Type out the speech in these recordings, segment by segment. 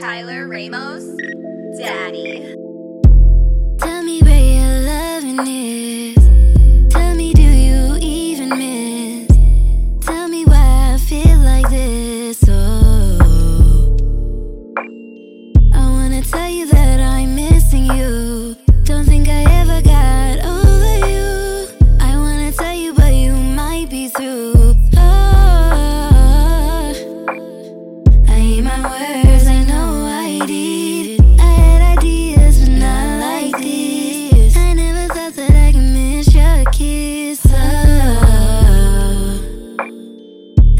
Tyler Ramos, Daddy. Tell me where your loving is. Tell me, do you even miss? Tell me why I feel like this. Oh, I wanna tell you that I'm missing you. Don't think I ever got over you. I wanna tell you, but you might be through. Oh, I hate my words, I had ideas, but not like this. I never thought that I could miss your kiss. Oh,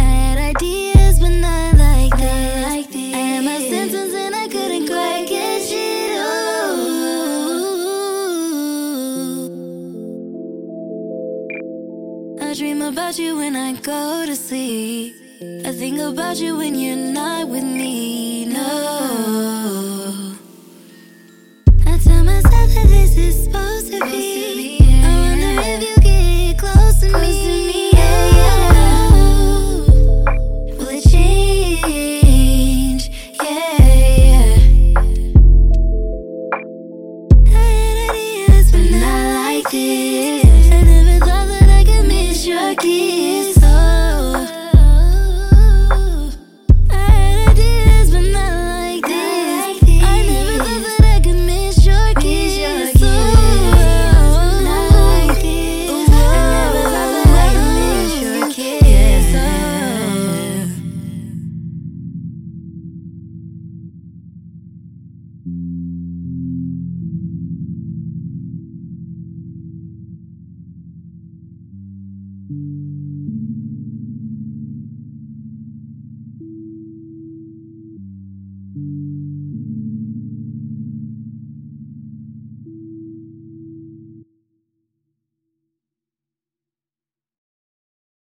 I had ideas, but not like this. I had my and I couldn't quite get shit. Oh. I dream about you when I go to sleep. I think about you when you're not with me. I tell myself that this is supposed to be. I wonder if you get close to me. Will it change? Yeah, yeah. I had ideas, but not like this. I never thought that I could miss your kiss.